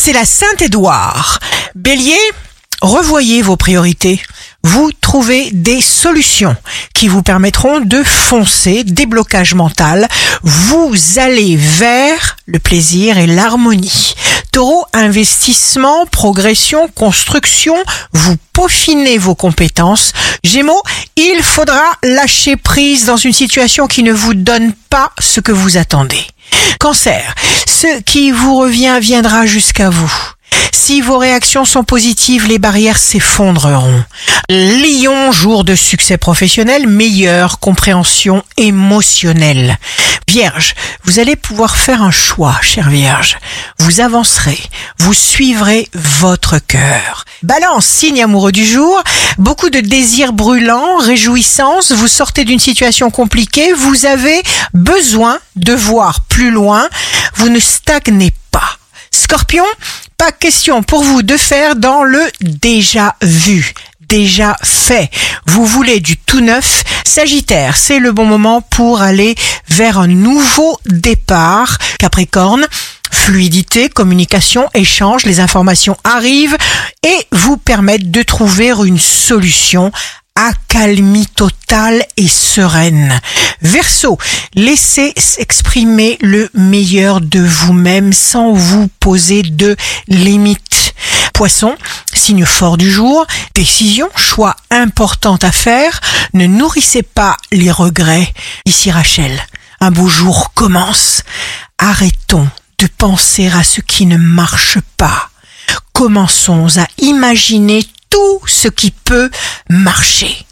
c'est la Saint-Édouard. Bélier, revoyez vos priorités. Vous trouvez des solutions qui vous permettront de foncer, déblocage mental. Vous allez vers le plaisir et l'harmonie. Taureau, investissement, progression, construction, vous peaufinez vos compétences. Gémeaux, il faudra lâcher prise dans une situation qui ne vous donne pas ce que vous attendez. Cancer, ce qui vous revient viendra jusqu'à vous. Si vos réactions sont positives, les barrières s'effondreront. Lion, jour de succès professionnel, meilleure compréhension émotionnelle. Vierge, vous allez pouvoir faire un choix, chère Vierge. Vous avancerez, vous suivrez votre cœur. Balance, signe amoureux du jour, beaucoup de désirs brûlants, réjouissances, vous sortez d'une situation compliquée, vous avez besoin de voir plus loin, vous ne stagnez pas. Scorpion, pas question pour vous de faire dans le déjà vu déjà fait. Vous voulez du tout neuf. Sagittaire, c'est le bon moment pour aller vers un nouveau départ. Capricorne, fluidité, communication, échange, les informations arrivent et vous permettent de trouver une solution accalmie totale et sereine. Verseau, laissez s'exprimer le meilleur de vous-même sans vous poser de limites. Poisson, signe fort du jour, décision, choix important à faire, ne nourrissez pas les regrets. Ici Rachel, un beau jour commence. Arrêtons de penser à ce qui ne marche pas. Commençons à imaginer tout ce qui peut marcher.